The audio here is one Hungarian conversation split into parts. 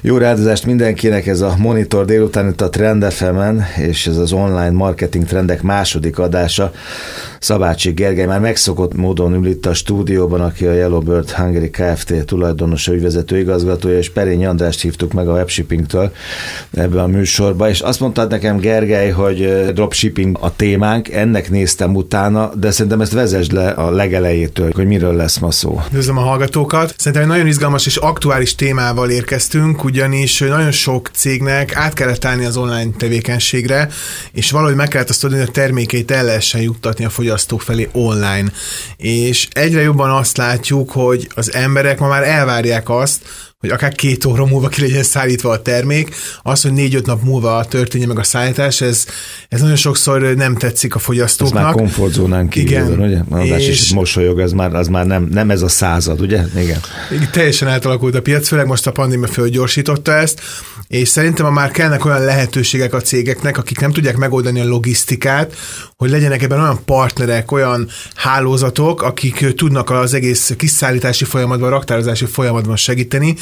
Jó rádozást mindenkinek, ez a Monitor délután itt a Trend fm és ez az online marketing trendek második adása. Szabácsi Gergely már megszokott módon ül itt a stúdióban, aki a Yellowbird Hungary Kft. tulajdonosa, ügyvezető igazgatója, és Perény Andrást hívtuk meg a webshippingtől ebbe a műsorba, és azt mondtad nekem Gergely, hogy dropshipping a témánk, ennek néztem utána, de szerintem ezt vezesd le a legelejétől, hogy miről lesz ma szó. Üdvözlöm a hallgatókat. Szerintem egy nagyon izgalmas és aktuális témával érkeztünk, ugyanis nagyon sok cégnek át kellett állni az online tevékenységre, és valahogy meg kellett azt tudni, hogy a termékeit el lehessen juttatni a fogyasztók felé online. És egyre jobban azt látjuk, hogy az emberek ma már elvárják azt, hogy akár két óra múlva ki legyen szállítva a termék, az, hogy négy-öt nap múlva történjen meg a szállítás, ez, ez nagyon sokszor nem tetszik a fogyasztóknak. Ez már komfortzónán kívül, Igen. ugye? András és... is mosolyog, ez már, az már nem, nem ez a század, ugye? Igen. Teljesen átalakult a piac, főleg most a pandémia fölgyorsította ezt, és szerintem ma már kellnek olyan lehetőségek a cégeknek, akik nem tudják megoldani a logisztikát, hogy legyenek ebben olyan partnerek, olyan hálózatok, akik tudnak az egész kiszállítási folyamatban, raktározási folyamatban segíteni,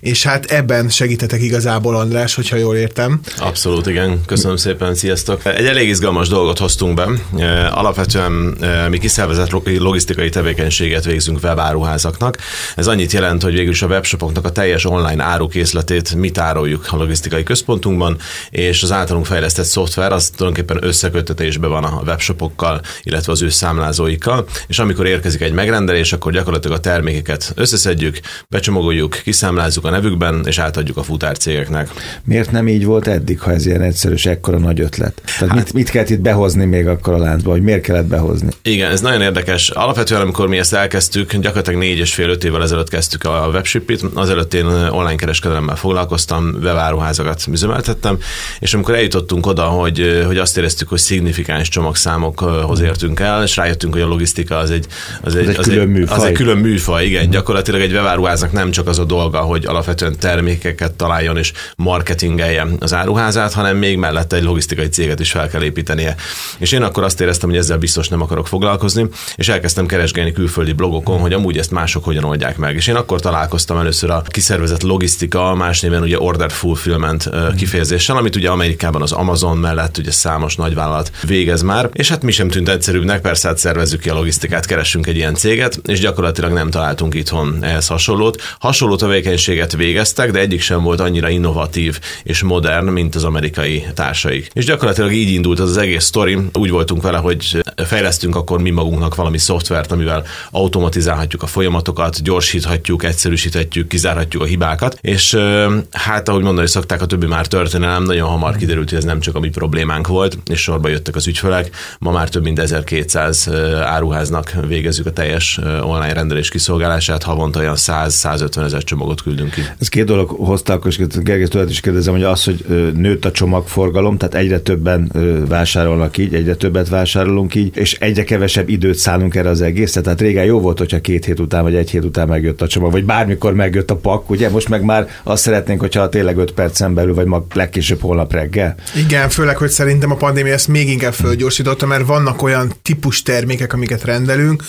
és hát ebben segítetek igazából, András, hogyha jól értem. Abszolút, igen. Köszönöm szépen, sziasztok. Egy elég izgalmas dolgot hoztunk be. E, alapvetően e, mi kiszervezett logisztikai tevékenységet végzünk webáruházaknak. Ez annyit jelent, hogy végül is a webshopoknak a teljes online árukészletét mit áruljuk a logisztikai központunkban, és az általunk fejlesztett szoftver az tulajdonképpen összekötetésben van a webshopokkal, illetve az ő számlázóikkal, és amikor érkezik egy megrendelés, akkor gyakorlatilag a termékeket összeszedjük, becsomagoljuk, kiszámoljuk, számlázzuk a nevükben, és átadjuk a futárcégeknek. Miért nem így volt eddig, ha ez ilyen egyszerű és ekkora nagy ötlet? Tehát hát, mit, mit kellett itt behozni még akkor a láncba, hogy miért kellett behozni? Igen, ez nagyon érdekes. Alapvetően, amikor mi ezt elkezdtük, gyakorlatilag négy és fél öt évvel ezelőtt kezdtük a webshipit, azelőtt én online kereskedelemmel foglalkoztam, webáruházakat üzemeltettem, és amikor eljutottunk oda, hogy, hogy azt éreztük, hogy szignifikáns csomagszámokhoz értünk el, és rájöttünk, hogy a logisztika az egy, az egy, az egy, az külön, egy, műfaj. Az egy külön műfaj. Igen, gyakorlatilag egy webáruháznak nem csak az a dolga, hogy alapvetően termékeket találjon és marketingelje az áruházát, hanem még mellette egy logisztikai céget is fel kell építenie. És én akkor azt éreztem, hogy ezzel biztos nem akarok foglalkozni, és elkezdtem keresgélni külföldi blogokon, hogy amúgy ezt mások hogyan oldják meg. És én akkor találkoztam először a kiszervezett logisztika, más néven ugye order fulfillment kifejezéssel, amit ugye Amerikában az Amazon mellett ugye számos nagyvállalat végez már, és hát mi sem tűnt egyszerűbbnek, persze hát szervezzük ki a logisztikát, keressünk egy ilyen céget, és gyakorlatilag nem találtunk itthon ehhez hasonlót. Hasonló tevékenységet végeztek, de egyik sem volt annyira innovatív és modern, mint az amerikai társaik. És gyakorlatilag így indult az, az egész sztori. Úgy voltunk vele, hogy fejlesztünk akkor mi magunknak valami szoftvert, amivel automatizálhatjuk a folyamatokat, gyorsíthatjuk, egyszerűsíthetjük, kizárhatjuk a hibákat, és hát ahogy mondani szokták, a többi már történelem, nagyon hamar kiderült, hogy ez nem csak a mi problémánk volt, és sorba jöttek az ügyfelek. Ma már több mint 1200 áruháznak végezzük a teljes online rendelés kiszolgálását, havonta olyan 100-150 ezer csomagot küldünk ki. Ez két dolog hozta, akkor is Gergely tőled is kérdezem, hogy az, hogy nőtt a csomagforgalom, tehát egyre többen vásárolnak így, egyre többet vásárolunk így, és egyre kevesebb időt szállunk erre az egészre. Tehát régen jó volt, hogyha két hét után vagy egy hét után megjött a csomag, vagy bármikor megjött a pak, ugye? Most meg már azt szeretnénk, hogyha tényleg 5 percen belül, vagy ma legkésőbb holnap reggel. Igen, főleg, hogy szerintem a pandémia ezt még inkább fölgyorsította, mert vannak olyan típus termékek, amiket rendelünk,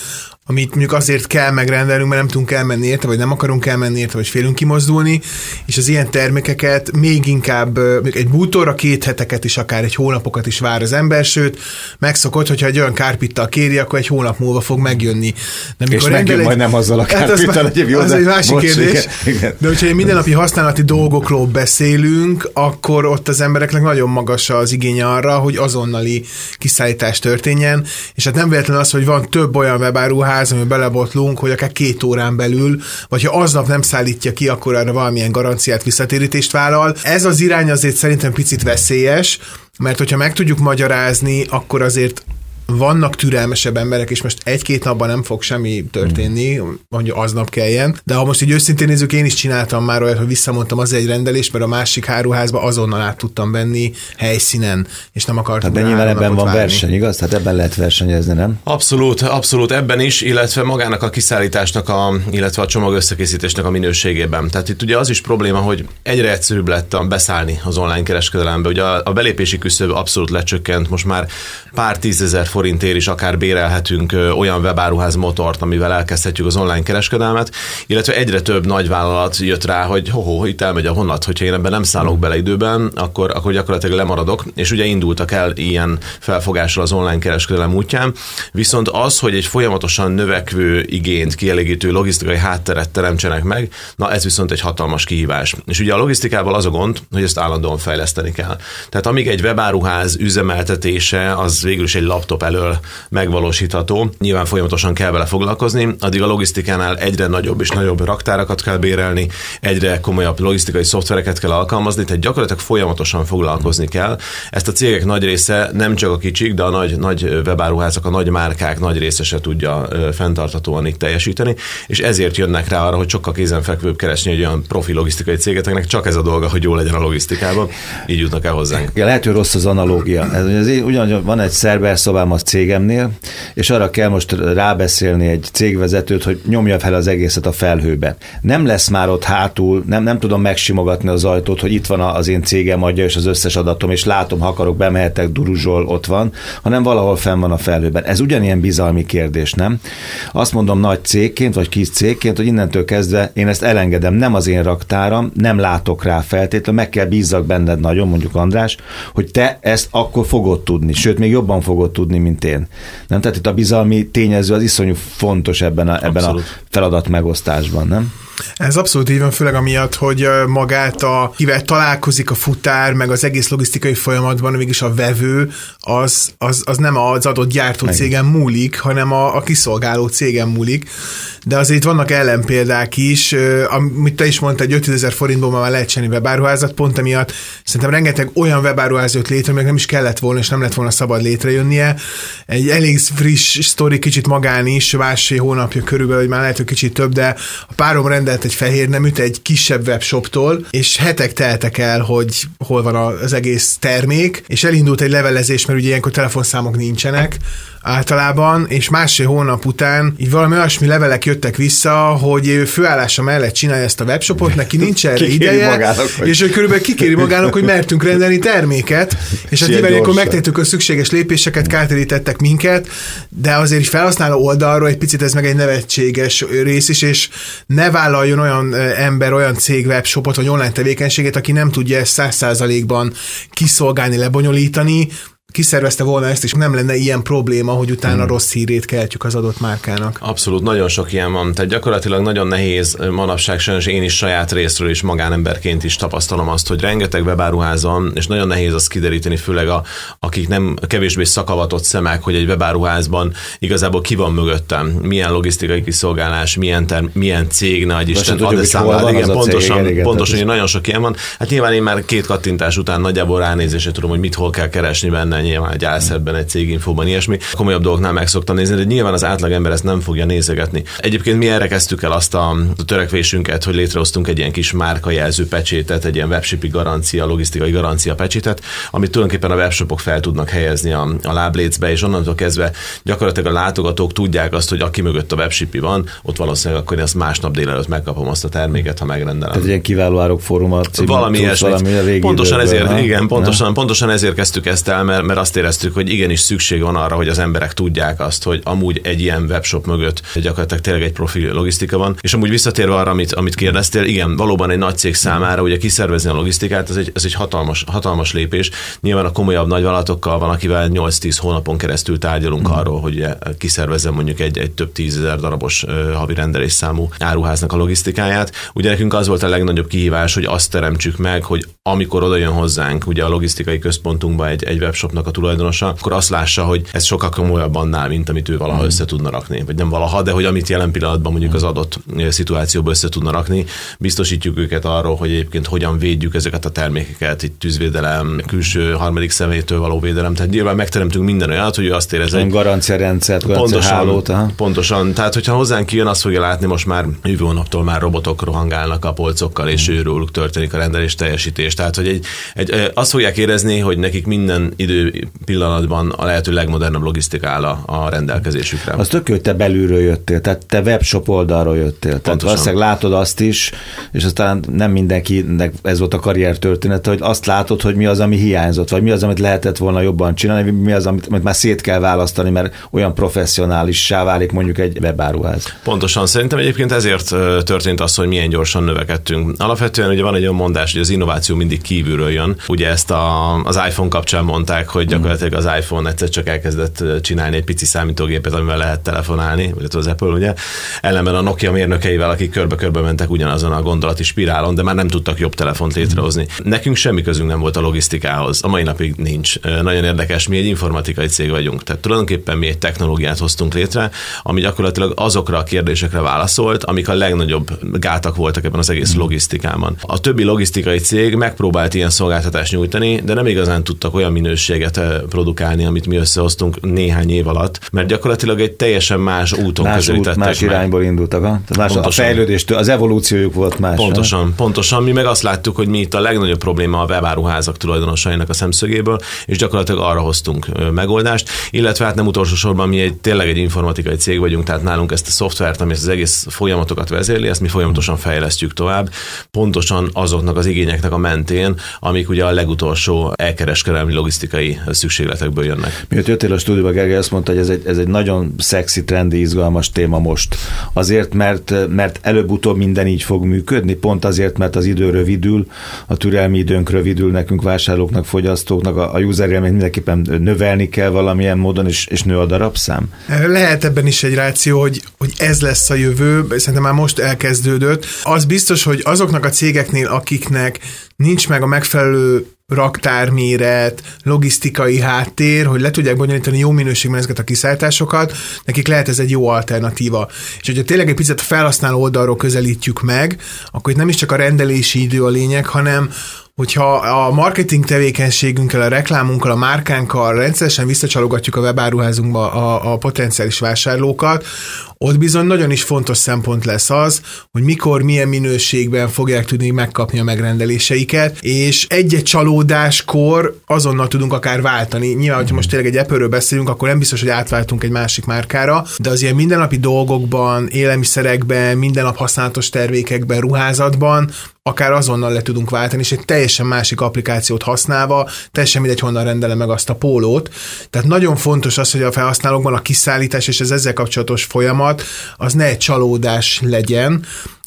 amit mondjuk azért kell megrendelnünk, mert nem tudunk elmenni érte, vagy nem akarunk elmenni érte, vagy félünk kimozdulni, és az ilyen termékeket még inkább egy bútorra két heteket is, akár egy hónapokat is vár az ember, sőt, megszokott, hogyha egy olyan kárpittal kéri, akkor egy hónap múlva fog megjönni. De és megjön egy... majd nem azzal a kárpittal hát az, az, az egy másik bocs, kérdés. Igen. De hogyha egy mindennapi használati dolgokról beszélünk, akkor ott az embereknek nagyon magas az igénye arra, hogy azonnali kiszállítás történjen, és hát nem véletlen az, hogy van több olyan webáruház, ház, amiben belebotlunk, hogy akár két órán belül, vagy ha aznap nem szállítja ki, akkor arra valamilyen garanciát, visszatérítést vállal. Ez az irány azért szerintem picit veszélyes, mert hogyha meg tudjuk magyarázni, akkor azért vannak türelmesebb emberek, és most egy-két napban nem fog semmi történni, hogy aznap kelljen. De ha most így őszintén nézzük, én is csináltam már olyat, hogy visszamondtam az egy rendelést, mert a másik háruházba azonnal át tudtam venni helyszínen, és nem akartam. Tehát nyilván ebben van várni. verseny, igaz? Tehát ebben lehet versenyezni, nem? Abszolút, abszolút ebben is, illetve magának a kiszállításnak, a, illetve a csomag összekészítésnek a minőségében. Tehát itt ugye az is probléma, hogy egyre egyszerűbb lett a beszállni az online kereskedelembe. Ugye a, a belépési küszöb abszolút lecsökkent, most már pár tízezer forintért is akár bérelhetünk olyan webáruház motort, amivel elkezdhetjük az online kereskedelmet, illetve egyre több nagyvállalat jött rá, hogy ho, ho itt elmegy a honat, hogyha én ebben nem szállok bele időben, akkor, akkor gyakorlatilag lemaradok, és ugye indultak el ilyen felfogással az online kereskedelem útján, viszont az, hogy egy folyamatosan növekvő igényt kielégítő logisztikai hátteret teremtsenek meg, na ez viszont egy hatalmas kihívás. És ugye a logisztikával az a gond, hogy ezt állandóan fejleszteni kell. Tehát amíg egy webáruház üzemeltetése az végül is egy laptop elől megvalósítható, nyilván folyamatosan kell vele foglalkozni, addig a logisztikánál egyre nagyobb és nagyobb raktárakat kell bérelni, egyre komolyabb logisztikai szoftvereket kell alkalmazni, tehát gyakorlatilag folyamatosan foglalkozni kell. Ezt a cégek nagy része nem csak a kicsik, de a nagy, nagy webáruházak, a nagy márkák nagy része se tudja fenntartatóan itt teljesíteni, és ezért jönnek rá arra, hogy sokkal kézenfekvőbb keresni egy olyan profi logisztikai cégeteknek, csak ez a dolga, hogy jó legyen a logisztikában, így jutnak el hozzánk. Ja, lehet, hogy rossz az analógia. Ez, ez ugyan van egy szerver szobám a cégemnél, és arra kell most rábeszélni egy cégvezetőt, hogy nyomja fel az egészet a felhőbe. Nem lesz már ott hátul, nem, nem tudom megsimogatni az ajtót, hogy itt van az én cégem adja, és az összes adatom, és látom, ha akarok, bemehetek, duruzsol, ott van, hanem valahol fenn van a felhőben. Ez ugyanilyen bizalmi kérdés, nem? Azt mondom nagy cégként, vagy kis cégként, hogy innentől kezdve én ezt elengedem, nem az én raktáram, nem látok rá feltétlenül, meg kell bízzak benned nagyon, mondjuk András, hogy te ezt akkor fogod tudni, sőt, még jobban fogod tudni, mint én. Nem? Tehát itt a bizalmi tényező az iszonyú fontos ebben a, ebben a feladat megosztásban, nem? Ez abszolút így van, főleg amiatt, hogy magát, a, kivel találkozik a futár, meg az egész logisztikai folyamatban, mégis a vevő, az, az, az nem az adott gyártó cégen múlik, hanem a, a kiszolgáló cégen múlik. De azért vannak ellenpéldák is, amit te is mondtad, hogy 5000 forintból már lehet csinálni webáruházat, pont emiatt szerintem rengeteg olyan webáruház jött létre, aminek nem is kellett volna, és nem lett volna szabad létrejönnie. Egy elég friss sztori, kicsit magán is, másfél hónapja körülbelül, hogy már lehet, hogy kicsit több, de a párom rendelt egy fehér neműt egy kisebb webshoptól, és hetek teltek el, hogy hol van az egész termék, és elindult egy levelezés, mert ugye ilyenkor telefonszámok nincsenek, általában, és másfél hónap után így valami olyasmi levelek jöttek vissza, hogy ő főállása mellett csinálja ezt a webshopot, neki nincs erre ideje, magának, hogy... és hogy körülbelül kikéri magának, hogy mertünk rendelni terméket, és hát nyilván akkor megtettük a szükséges lépéseket, kártérítettek minket, de azért is felhasználó oldalról egy picit ez meg egy nevetséges rész is, és ne vállaljon olyan ember, olyan cég webshopot, vagy online tevékenységet, aki nem tudja ezt száz százalékban kiszolgálni, lebonyolítani, kiszervezte volna ezt, és nem lenne ilyen probléma, hogy utána hmm. rossz hírét keltjük az adott márkának. Abszolút, nagyon sok ilyen van. Tehát gyakorlatilag nagyon nehéz manapság sajnos én is saját részről is magánemberként is tapasztalom azt, hogy rengeteg webáruházon, és nagyon nehéz azt kideríteni, főleg a, akik nem kevésbé szakavatott szemek, hogy egy webáruházban igazából ki van mögöttem, milyen logisztikai kiszolgálás, milyen, ter, milyen cég, nagy Isten, ad számlát, igen, pontosan, cég, igen, pontosan, igen, nagyon sok ilyen van. Hát nyilván én már két kattintás után nagyjából ránézésre tudom, hogy mit hol kell keresni benne, nyilván egy álszedben, egy céginfóban, ilyesmi. Komolyabb dolgoknál meg szoktam nézni, de nyilván az átlag ember ezt nem fogja nézegetni. Egyébként mi erre kezdtük el azt a, törekvésünket, hogy létrehoztunk egy ilyen kis márkajelző pecsétet, egy ilyen webshipi garancia, logisztikai garancia pecsétet, amit tulajdonképpen a webshopok fel tudnak helyezni a, a láblécbe, és onnantól kezdve gyakorlatilag a látogatók tudják azt, hogy aki mögött a webshipi van, ott valószínűleg akkor én azt másnap délelőtt megkapom azt a terméket, ha megrendelem. Tehát egy ilyen kiváló árok fóruma valami ilyesmi. Pontosan ezért, igen, pontosan, pontosan ezért kezdtük ezt el, mert, mert azt éreztük, hogy igenis szükség van arra, hogy az emberek tudják azt, hogy amúgy egy ilyen webshop mögött gyakorlatilag tényleg egy profi logisztika van. És amúgy visszatérve arra, amit, amit kérdeztél, igen, valóban egy nagy cég számára ugye kiszervezni a logisztikát, ez egy, ez egy hatalmas, hatalmas lépés. Nyilván a komolyabb nagyvállalatokkal van, akivel 8-10 hónapon keresztül tárgyalunk mm. arról, hogy kiszervezzen mondjuk egy, egy több tízezer darabos havi rendelés számú áruháznak a logisztikáját. Ugye nekünk az volt a legnagyobb kihívás, hogy azt teremtsük meg, hogy amikor oda jön hozzánk ugye a logisztikai központunkba egy, egy webshopnak a tulajdonosa, akkor azt lássa, hogy ez sokkal komolyabb annál, mint amit ő valaha mm. össze tudna rakni. Vagy nem valaha, de hogy amit jelen pillanatban mondjuk az adott szituációban össze tudna rakni, biztosítjuk őket arról, hogy egyébként hogyan védjük ezeket a termékeket, itt tűzvédelem, külső harmadik személytől való védelem. Tehát nyilván megteremtünk minden olyat, hogy ő azt érez, hogy garancia rendszert, pontosan, hálót, pontosan. Tehát, hogyha hozzánk kijön, azt fogja látni, most már jövő hónaptól már robotok rohangálnak a polcokkal, és mm. őrülük történik a rendelés teljesítés Tehát, hogy egy, egy, azt fogják érezni, hogy nekik minden idő pillanatban a lehető legmodernebb logisztika áll a, a rendelkezésükre. Az tök, hogy te belülről jöttél, tehát te webshop oldalról jöttél. Pontosan. Tehát valószínűleg látod azt is, és aztán nem mindenkinek ez volt a karrier története, hogy azt látod, hogy mi az, ami hiányzott, vagy mi az, amit lehetett volna jobban csinálni, mi az, amit, amit már szét kell választani, mert olyan professzionálissá válik mondjuk egy webáruház. Pontosan. Szerintem egyébként ezért történt az, hogy milyen gyorsan növekedtünk. Alapvetően ugye van egy olyan mondás, hogy az innováció mindig kívülről jön. Ugye ezt a, az iPhone kapcsán mondták, hogy gyakorlatilag az iPhone egyszer csak elkezdett csinálni egy pici számítógépet, amivel lehet telefonálni, illetve az Apple, ugye. Ellenben a Nokia mérnökeivel, akik körbe-körbe mentek ugyanazon a gondolati spirálon, de már nem tudtak jobb telefont létrehozni. Nekünk semmi közünk nem volt a logisztikához. A mai napig nincs. Nagyon érdekes, mi egy informatikai cég vagyunk. Tehát tulajdonképpen mi egy technológiát hoztunk létre, ami gyakorlatilag azokra a kérdésekre válaszolt, amik a legnagyobb gátak voltak ebben az egész logisztikában. A többi logisztikai cég megpróbált ilyen szolgáltatást nyújtani, de nem igazán tudtak olyan minőséget eh, produkálni, amit mi összehoztunk néhány év alatt, mert gyakorlatilag egy teljesen más úton más út, más meg. irányból indultak. A, más a fejlődéstől, az evolúciójuk volt más. Pontosan, nem? pontosan. Mi meg azt láttuk, hogy mi itt a legnagyobb probléma a webáruházak tulajdonosainak a szemszögéből, és gyakorlatilag arra hoztunk megoldást, illetve hát nem utolsó sorban mi egy, tényleg egy informatikai cég vagyunk, tehát nálunk ezt a szoftvert, ami az egész folyamatokat vezérli, ezt mi folyamatosan fejlesztjük tovább, pontosan azoknak az igényeknek a mentén, amik ugye a legutolsó elkereskedelmi logisztikai szükségletekből jönnek. Miért jöttél a stúdióba, Gergely azt mondta, hogy ez egy, ez egy nagyon szexi, trendi, izgalmas téma most. Azért, mert, mert előbb-utóbb minden így fog működni, pont azért, mert az idő rövidül, a türelmi időnk rövidül nekünk, vásárlóknak, fogyasztóknak, a, a user mindenképpen növelni kell valamilyen módon, és, és nő a darabszám? Lehet ebben is egy ráció, hogy, hogy ez lesz a jövő, szerintem már most elkezdődött. Az biztos, hogy azoknak a cégeknél, akiknek nincs meg a megfelelő raktárméret, logisztikai háttér, hogy le tudják bonyolítani jó minőségben ezeket a kiszállításokat, nekik lehet ez egy jó alternatíva. És hogyha tényleg egy picit a felhasználó oldalról közelítjük meg, akkor itt nem is csak a rendelési idő a lényeg, hanem hogyha a marketing tevékenységünkkel, a reklámunkkal, a márkánkkal rendszeresen visszacsalogatjuk a webáruházunkba a, a potenciális vásárlókat, ott bizony nagyon is fontos szempont lesz az, hogy mikor, milyen minőségben fogják tudni megkapni a megrendeléseiket, és egy-egy csalódáskor azonnal tudunk akár váltani. Nyilván, hogyha most tényleg egy Apple-ről beszélünk, akkor nem biztos, hogy átváltunk egy másik márkára, de az ilyen mindennapi dolgokban, élelmiszerekben, mindennap használatos termékekben, ruházatban akár azonnal le tudunk váltani, és egy teljesen másik applikációt használva, teljesen mindegy, honnan rendelem meg azt a pólót. Tehát nagyon fontos az, hogy a felhasználókban a kiszállítás és az ezzel kapcsolatos folyamat az ne egy csalódás legyen,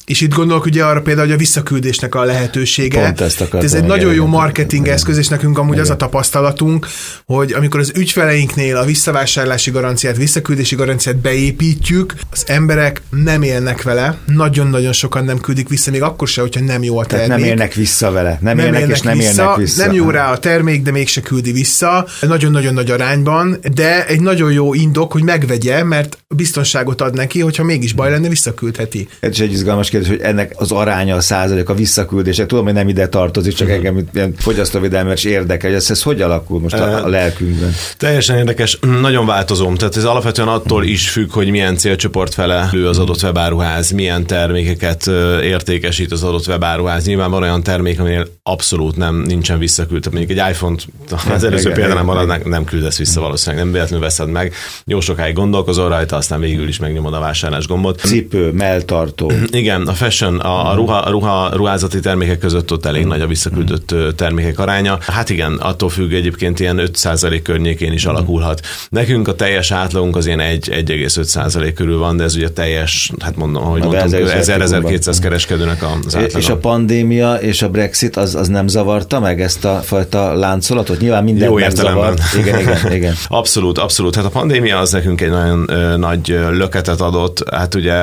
és itt gondolok ugye arra például, hogy a visszaküldésnek a lehetősége. Pont ezt Ez egy nagyon jó marketing igen. eszköz, és nekünk amúgy igen. az a tapasztalatunk, hogy amikor az ügyfeleinknél a visszavásárlási garanciát, visszaküldési garanciát beépítjük, az emberek nem élnek vele, nagyon-nagyon sokan nem küldik vissza, még akkor se, hogyha nem jó a termék. Tehát nem élnek vissza vele, nem, nem élnek, élnek és nem vissza, élnek vissza. Nem jó rá a termék, de mégse küldi vissza, nagyon-nagyon nagy arányban, de egy nagyon jó indok, hogy megvegye, mert biztonságot ad neki, hogyha mégis baj lenne, visszaküldheti. Ez is egy izgalmas kérdés, hogy ennek az aránya, a százalék, a visszaküldések, tudom, hogy nem ide tartozik, csak uh-huh. engem ilyen fogyasztóvédelmes érdekel, hogy ez, ez hogy alakul most a, a lelkünkben? Teljesen érdekes, nagyon változom. Tehát ez alapvetően attól is függ, hogy milyen célcsoport fele lő az adott webáruház, milyen termékeket értékesít az adott webáruház. Nyilván van olyan termék, aminél abszolút nem nincsen visszaküldve. Mondjuk egy iPhone-t az előző példánál marad, nem küldesz vissza valószínűleg, nem véletlenül veszed meg. Jó sokáig gondolkozol rajta, aztán végül is megnyomod a vásárlás gombot. Cipő, melltartó. Igen, a fashion, a, a, ruha, a ruha, ruházati termékek között ott elég nagy a visszaküldött termékek aránya. Hát igen, attól függ egyébként ilyen 5% környékén is alakulhat. Nekünk a teljes átlagunk az ilyen 1,5% körül van, de ez ugye teljes, hát mondom, ahogy mondtam, 1000-1200 kereskedőnek az átlaga. És a pandémia és a Brexit az, az nem zavarta meg ezt a fajta láncolatot? Nyilván minden Jó értelemben. Igen, igen, igen. Abszolút, abszolút. Hát a pandémia az nekünk egy nagyon ö, nagy löketet adott. Hát ugye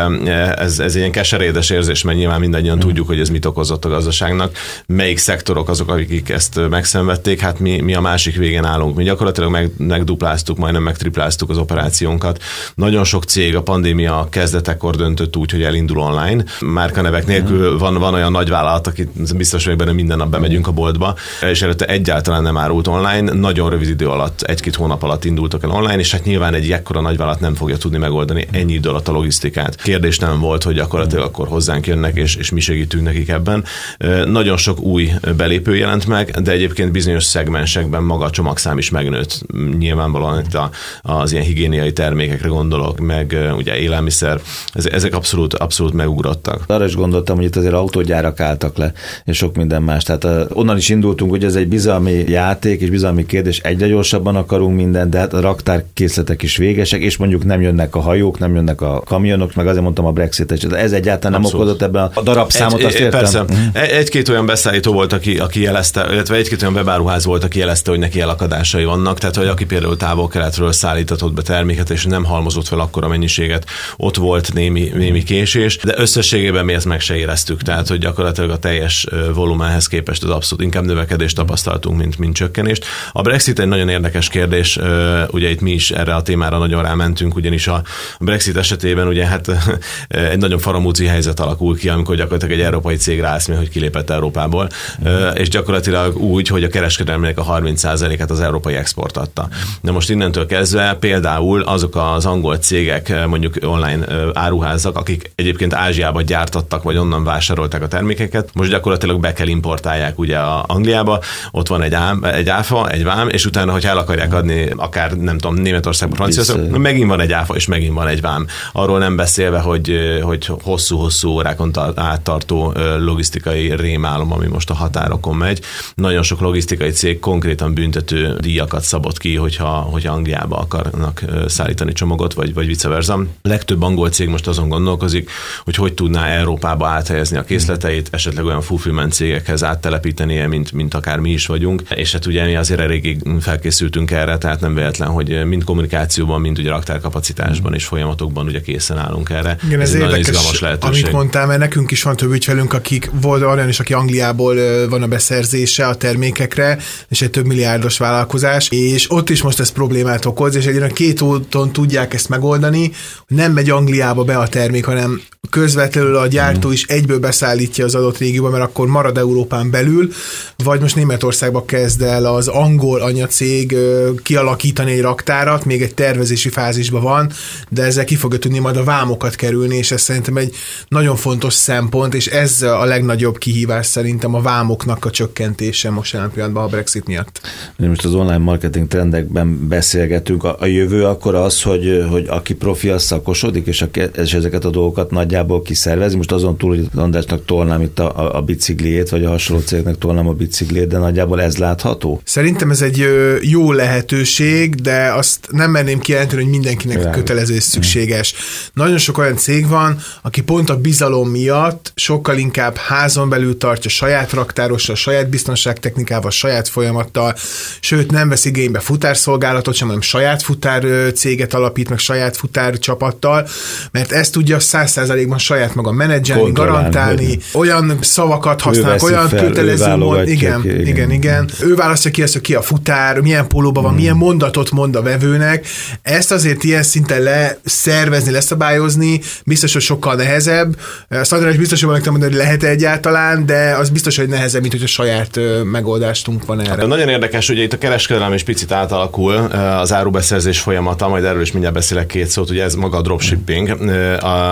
ez, ez ilyen keserédes érzés, mert nyilván mindannyian mm. tudjuk, hogy ez mit okozott a gazdaságnak. Melyik szektorok azok, akik ezt megszenvedték, hát mi, mi a másik végén állunk. Mi gyakorlatilag meg, megdupláztuk, majdnem megtripláztuk az operációnkat. Nagyon sok cég a pandémia kezdetekor döntött úgy, hogy elindul online. Márkanevek nélkül mm. van, van olyan nagyvállalat, akit biztos vagyok benne minden nap bemegyünk a boltba, és előtte egyáltalán nem árult online. Nagyon rövid idő alatt, egy-két hónap alatt indultak el online, és hát nyilván egy ekkora nagyvállalat nem fogja tudni megoldani ennyi idő alatt a logisztikát. Kérdés nem volt, hogy gyakorlatilag akkor hozzánk jönnek, és, és mi segítünk nekik ebben. Nagyon sok új belépő jelent meg, de egyébként bizonyos szegmensekben maga a csomagszám is megnőtt. Nyilvánvalóan itt a, az ilyen higiéniai termékekre gondolok, meg ugye élelmiszer, ezek abszolút, abszolút megugrottak. Arra is gondoltam, hogy itt azért autógyárak álltak le, és sok minden más. Tehát onnan is indultunk, hogy ez egy bizalmi játék és bizalmi kérdés, egyre gyorsabban akarunk mindent, de hát a raktárkészletek is végesek, és mondjuk nem jönnek a hajók, nem jönnek a kamionok, meg azért mondtam a Brexit, és ez egyáltalán nem Okozott ebben a darabszámot, egy, azt értem. Persze. Uh-huh. Egy-két olyan beszállító volt, aki, aki jelezte, illetve egy-két olyan webáruház volt, aki jelezte, hogy neki elakadásai vannak, tehát hogy aki például távol-keletről szállítatott be terméket, és nem halmozott fel akkor a mennyiséget, ott volt némi, némi késés, de összességében mi ezt meg se éreztük, tehát hogy gyakorlatilag a teljes volumenhez képest az abszolút inkább növekedést tapasztaltunk, mint, mint csökkenést. A Brexit egy nagyon érdekes kérdés, ugye itt mi is erre a témára nagyon rámentünk, ugyanis a Brexit esetében ugye hát egy nagyon faramúci helyzet alakul ki, amikor gyakorlatilag egy európai cég rászmi, hogy kilépett Európából, és gyakorlatilag úgy, hogy a kereskedelmének a 30%-át az európai export adta. De most innentől kezdve például azok az angol cégek, mondjuk online áruházak, akik egyébként Ázsiába gyártottak, vagy onnan vásárolták a termékeket, most gyakorlatilag be kell importálják ugye a Angliába, ott van egy, ám, egy áfa, egy vám, és utána, hogy el akarják adni akár nem tudom, Németországban, Franciaországban, megint van egy áfa, és megint van egy vám. Arról nem beszélve, hogy, hogy hosszú-hosszú órákon áttartó logisztikai rémálom, ami most a határokon megy. Nagyon sok logisztikai cég konkrétan büntető díjakat szabott ki, hogyha, hogyha Angliába akarnak szállítani csomagot, vagy, vagy vice versa. Legtöbb angol cég most azon gondolkozik, hogy hogy tudná Európába áthelyezni a készleteit, esetleg olyan fulfillment cégekhez áttelepítenie, mint, mint akár mi is vagyunk. És hát ugye mi azért eléggé felkészültünk erre, tehát nem véletlen, hogy mind kommunikációban, mind ugye raktárkapacitásban és folyamatokban ugye készen állunk erre. Igen, ez, ez érdekes, amit mondtál, mert nekünk is van több ügyfelünk, akik volt olyan is, aki Angliából van a beszerzése a termékekre, és egy több milliárdos vállalkozás, és ott is most ez problémát okoz, és egyre két úton tudják ezt megoldani, hogy nem megy Angliába be a termék, hanem közvetlenül a gyártó is egyből beszállítja az adott régióba, mert akkor marad Európán belül, vagy most Németországba kezd el az angol anyacég kialakítani egy raktárat, még egy tervezési fázisban van, de ezzel ki fogja tudni majd a vámokat kerülni, és ez szerintem egy nagyon fontos szempont, és ez a legnagyobb kihívás szerintem a vámoknak a csökkentése most jelen pillanatban a Brexit miatt. Most az online marketing trendekben beszélgetünk. A, a jövő akkor az, hogy, hogy aki profi, az szakosodik, és, a, és ezeket a dolgokat nagyjából kiszervezi. Most azon túl, hogy Andrásnak tolnám itt a, a, a bicikliét, vagy a hasonló cégnek tolnám a bicikliét, de nagyjából ez látható? Szerintem ez egy jó lehetőség, de azt nem merném kijelenteni, hogy mindenkinek Rá. kötelező és szükséges. Nagyon sok olyan cég van, aki pont a bizalom miatt sokkal inkább házon belül tartja saját raktárossal, saját biztonságtechnikával, saját folyamattal, sőt nem vesz igénybe futárszolgálatot sem, hanem saját futár céget alapít, meg saját futár csapattal, mert ezt tudja száz százalékban saját maga menedzselni, garantálni, olyan szavakat használnak, olyan fel, kötelező mond, igen, igen, igen, igen. Ő választja ki ezt, hogy ki a futár, milyen pólóban van, hmm. milyen mondatot mond a vevőnek. Ezt azért ilyen szinten leszervezni, leszabályozni, biztos, hogy sokkal nehezebb. Azt András biztos, hogy mondani, hogy lehet egyáltalán, de az biztos, hogy nehezebb, mint hogy a saját megoldástunk van erre. Hát, nagyon érdekes, hogy itt a kereskedelem is picit átalakul, az árubeszerzés folyamata, majd erről is mindjárt beszélek két szót, ugye ez maga a dropshipping.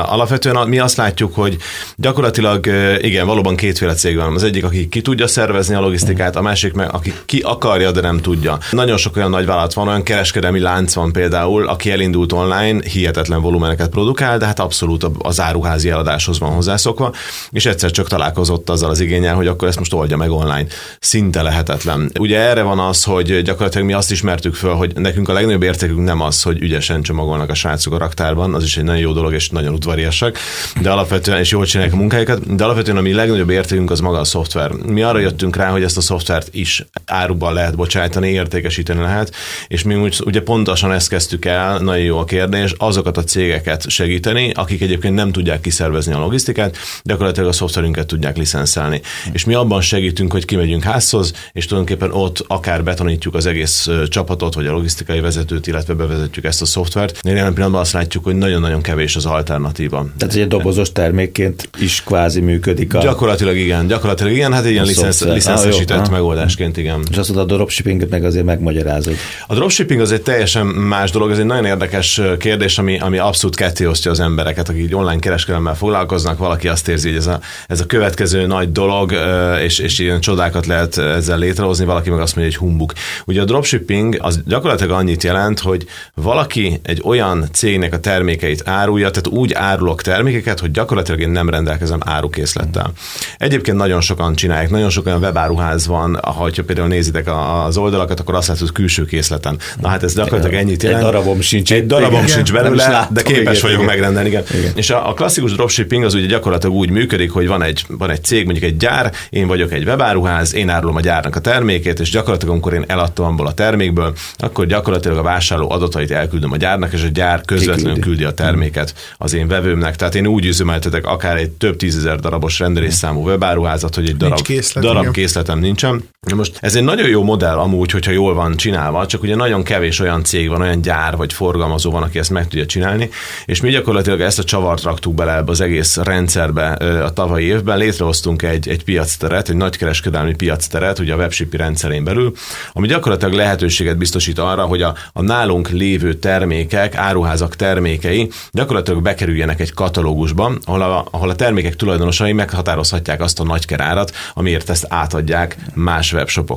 Alapvetően mi azt látjuk, hogy gyakorlatilag igen, valóban kétféle cég van. Az egyik, aki ki tudja szervezni a logisztikát, a másik meg, aki ki akarja, de nem tudja. Nagyon sok olyan nagy vállalat van, olyan kereskedelmi lánc van például, aki elindult online, hihetetlen volumeneket produkál, de hát abszolút az áruházi eladáshoz van hozzászokva, és egyszer csak találkozott azzal az igényel, hogy akkor ezt most oldja meg online. Szinte lehetetlen. Ugye erre van az, hogy gyakorlatilag mi azt ismertük föl, hogy nekünk a legnagyobb értékünk nem az, hogy ügyesen csomagolnak a srácok a raktárban, az is egy nagyon jó dolog, és nagyon udvariasak, de alapvetően, és jól csinálják a munkájukat, de alapvetően ami legnagyobb értékünk az maga a szoftver. Mi arra jöttünk rá, hogy ezt a szoftvert is áruban lehet bocsájtani, értékesíteni lehet, és mi úgy, ugye pontosan ezt kezdtük el, nagyon jó a kérdés, azokat a cégeket segíteni, akik egyébként nem tudják kiszervezni a logisztikát, gyakorlatilag a szoftverünket tudják licenszelni. És mi abban segítünk, hogy kimegyünk házhoz, és tulajdonképpen ott akár betanítjuk az egész csapatot, vagy a logisztikai vezetőt, illetve bevezetjük ezt a szoftvert. Jelen pillanatban azt látjuk, hogy nagyon-nagyon kevés az alternatíva. Tehát Tehát egy dobozos termékként is kvázi működik. A... Gyakorlatilag igen, gyakorlatilag igen, hát egy ilyen licensz, licenszesített ah, megoldásként, igen. És azt mondod, a dropshippinget meg azért megmagyarázod. A dropshipping az egy teljesen más dolog, ez egy nagyon érdekes kérdés, ami, ami abszolút ketté osztja az embereket, akik online kereskedelemmel foglalkoznak, valaki azt érzi, hogy ez a, ez a következő nagy dolog, és, és ilyen csodákat lehet ezzel létrehozni, valaki meg azt mondja, hogy humbuk. Ugye a dropshipping az gyakorlatilag annyit jelent, hogy valaki egy olyan cégnek a termékeit árulja, tehát úgy árulok termékeket, hogy gyakorlatilag én nem rendelkezem árukészlettel. Egyébként nagyon sokan csinálják, nagyon sok olyan webáruház van, ha például nézitek az oldalakat, akkor azt látod külső készleten. Na hát ez gyakorlatilag ennyit jelent. Egy darabom sincs. Egy darabom igen, sincs belőle, de képes vagyok igen. megrendelni. Igen. Igen. És a, a klasszikus dropshipping az ugye gyakorlatilag úgy működik, hogy van egy, van egy cég, mondjuk egy gyár, én vagyok egy webáruház, én árulom a gyárnak a termékét, és gyakorlatilag amikor én eladtam abból a termékből, akkor gyakorlatilag a vásárló adatait elküldöm a gyárnak, és a gyár közvetlenül küldi a terméket az én vevőmnek. Tehát én úgy üzemeltetek akár egy több tízezer darabos rendelésszámú webáruházat, hogy egy darab, készlet, darab készletem nincsen. Most ez egy nagyon jó modell amúgy, hogyha jól van csinálva, csak ugye nagyon kevés olyan cég van, olyan gyár vagy forgalmazó van, aki ezt meg tudja csinálni, és mi gyakorlatilag ezt a csavart raktuk bele az egész rendszerbe a tavalyi évben, létrehoztunk egy, egy piacteret, egy nagykereskedelmi piacteret, ugye a webshipi rendszerén belül, ami gyakorlatilag lehetőséget biztosít arra, hogy a, a nálunk lévő termékek, áruházak termékei gyakorlatilag bekerüljenek egy katalógusba, ahol a, ahol a termékek tulajdonosai meghatározhatják azt a nagykerárat, amiért ezt átadják más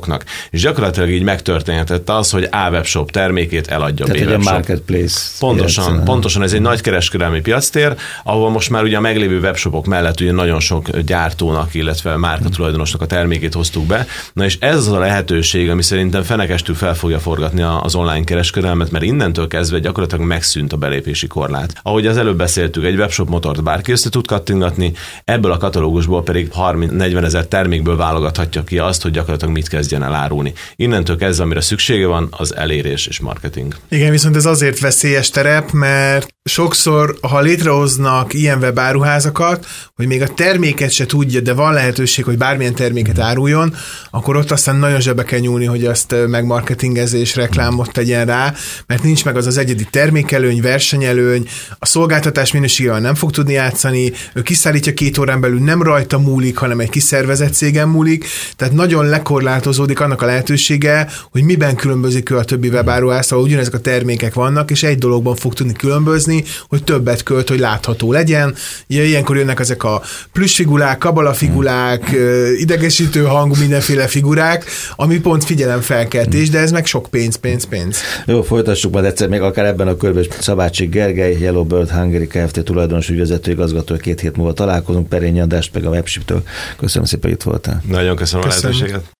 webshopoknak. És gyakorlatilag így megtörténhetett az, hogy A webshop termékét eladja Tehát B webshop. marketplace. Pontosan, piacon. pontosan ez egy nagy kereskedelmi piactér, ahol most már ugye a meglévő webshopok mellett ugye nagyon sok gyártónak, illetve márka tulajdonosnak a termékét hoztuk be. Na és ez az a lehetőség, ami szerintem fenekestül fel fogja forgatni az online kereskedelmet, mert innentől kezdve gyakorlatilag megszűnt a belépési korlát. Ahogy az előbb beszéltük, egy webshop motort bárki össze tud kattingatni, ebből a katalógusból pedig 30-40 ezer termékből válogathatja ki azt, hogy gyakorlatilag mit kezdjen el árulni. Innentől kezdve, amire szüksége van, az elérés és marketing. Igen, viszont ez azért veszélyes terep, mert sokszor, ha létrehoznak ilyen webáruházakat, hogy még a terméket se tudja, de van lehetőség, hogy bármilyen terméket áruljon, akkor ott aztán nagyon zsebe kell nyúlni, hogy azt megmarketingezés és reklámot tegyen rá, mert nincs meg az az egyedi termékelőny, versenyelőny, a szolgáltatás minőségével nem fog tudni játszani, ő kiszállítja két órán belül nem rajta múlik, hanem egy kiszervezett cégen múlik, tehát nagyon lekorlátozódik annak a lehetősége, hogy miben különbözik ő a többi webáruház, ugyanezek a termékek vannak, és egy dologban fog tudni különbözni, hogy többet költ, hogy látható legyen. Ilyenkor jönnek ezek a plüssfigurák, kabalafigurák, idegesítő hangú mindenféle figurák, ami pont figyelemfelkeltés, de ez meg sok pénz, pénz, pénz. Jó, folytassuk majd egyszer még akár ebben a körben. Szabácsi Gergely, Yellowbird Hungary Kft. tulajdonos ügyvezető igazgató, két hét múlva találkozunk, Perény Andást meg a Webship-től. Köszönöm szépen, itt voltál. Nagyon köszönöm, köszönöm. a lehetőséget.